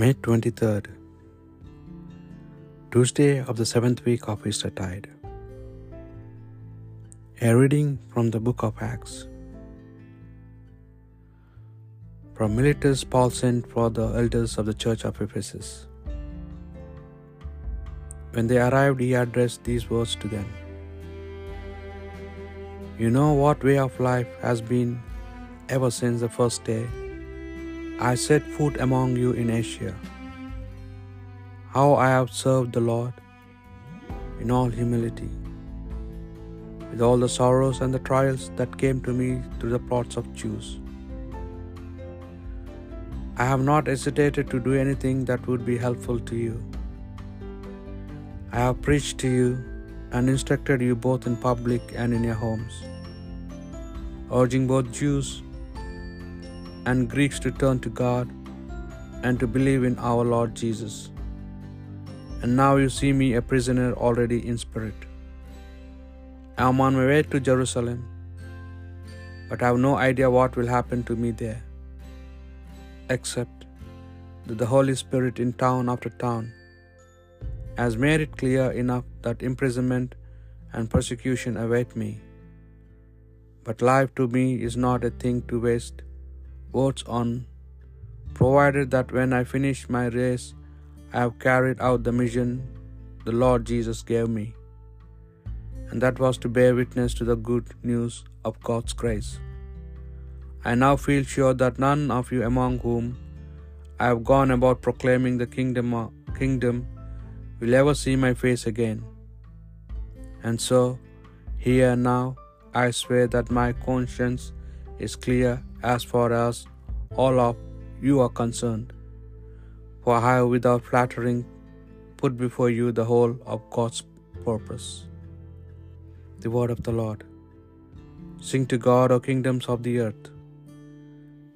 May 23rd, Tuesday of the seventh week of Eastertide. A reading from the book of Acts. From Miletus, Paul sent for the elders of the church of Ephesus. When they arrived, he addressed these words to them You know what way of life has been ever since the first day I set foot among you in Asia. How I have served the Lord in all humility, with all the sorrows and the trials that came to me through the plots of Jews. I have not hesitated to do anything that would be helpful to you. I have preached to you and instructed you both in public and in your homes, urging both Jews and Greeks to turn to God and to believe in our Lord Jesus. And now you see me a prisoner already in spirit. I am on my way to Jerusalem, but I have no idea what will happen to me there, except that the Holy Spirit in town after town has made it clear enough that imprisonment and persecution await me. But life to me is not a thing to waste words on, provided that when I finish my race, I have carried out the mission the Lord Jesus gave me, and that was to bear witness to the good news of God's grace. I now feel sure that none of you among whom I have gone about proclaiming the kingdom, kingdom will ever see my face again. And so, here now, I swear that my conscience is clear as far as all of you are concerned. For I have, without flattering, put before you the whole of God's purpose. The word of the Lord. Sing to God, O kingdoms of the earth.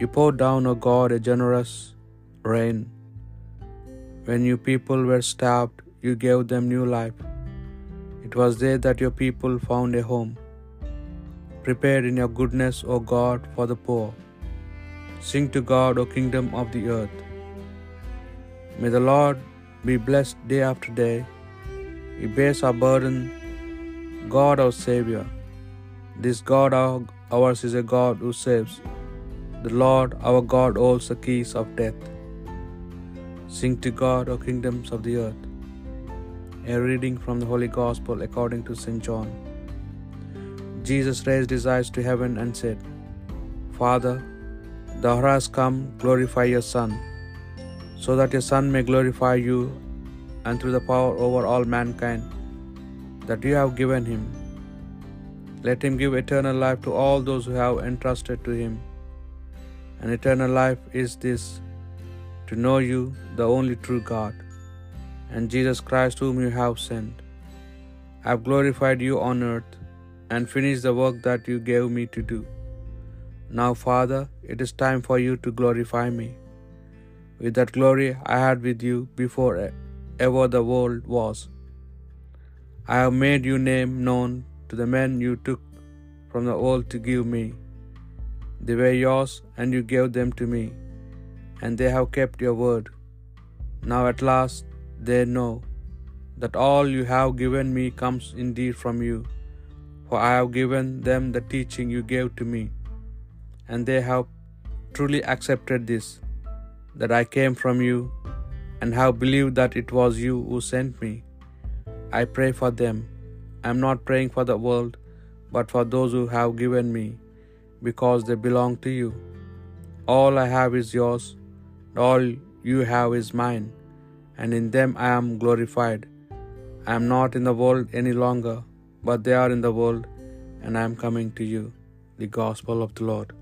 You poured down, O God, a generous rain. When you people were starved, you gave them new life. It was there that your people found a home prepared in your goodness, O God, for the poor. Sing to God, O kingdom of the earth. May the Lord be blessed day after day. He bears our burden, God our Savior. This God ours is a God who saves. The Lord our God holds the keys of death. Sing to God, O kingdoms of the earth. A reading from the Holy Gospel according to St. John. Jesus raised his eyes to heaven and said, Father, the hour has come, glorify your Son, so that your Son may glorify you, and through the power over all mankind that you have given him. Let him give eternal life to all those who have entrusted to him. And eternal life is this to know you, the only true God, and Jesus Christ, whom you have sent. I have glorified you on earth and finish the work that you gave me to do. Now, Father, it is time for you to glorify me with that glory I had with you before ever the world was. I have made your name known to the men you took from the world to give me. They were yours, and you gave them to me, and they have kept your word. Now at last they know that all you have given me comes indeed from you, for I have given them the teaching you gave to me, and they have truly accepted this, that I came from you, and have believed that it was you who sent me. I pray for them. I am not praying for the world, but for those who have given me, because they belong to you. All I have is yours, and all you have is mine, and in them I am glorified. I am not in the world any longer, but they are in the world, and I am coming to you. The Gospel of the Lord.